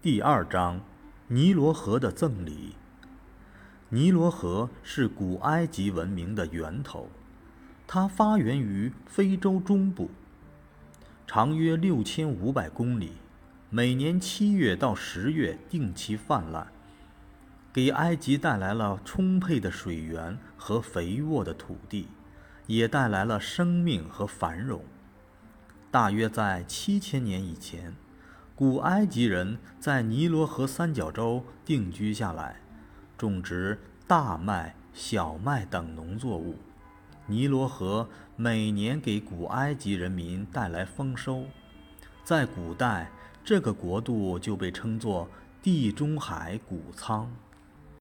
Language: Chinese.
第二章，尼罗河的赠礼。尼罗河是古埃及文明的源头，它发源于非洲中部，长约六千五百公里，每年七月到十月定期泛滥，给埃及带来了充沛的水源和肥沃的土地，也带来了生命和繁荣。大约在七千年以前。古埃及人在尼罗河三角洲定居下来，种植大麦、小麦等农作物。尼罗河每年给古埃及人民带来丰收，在古代，这个国度就被称作地中海谷仓。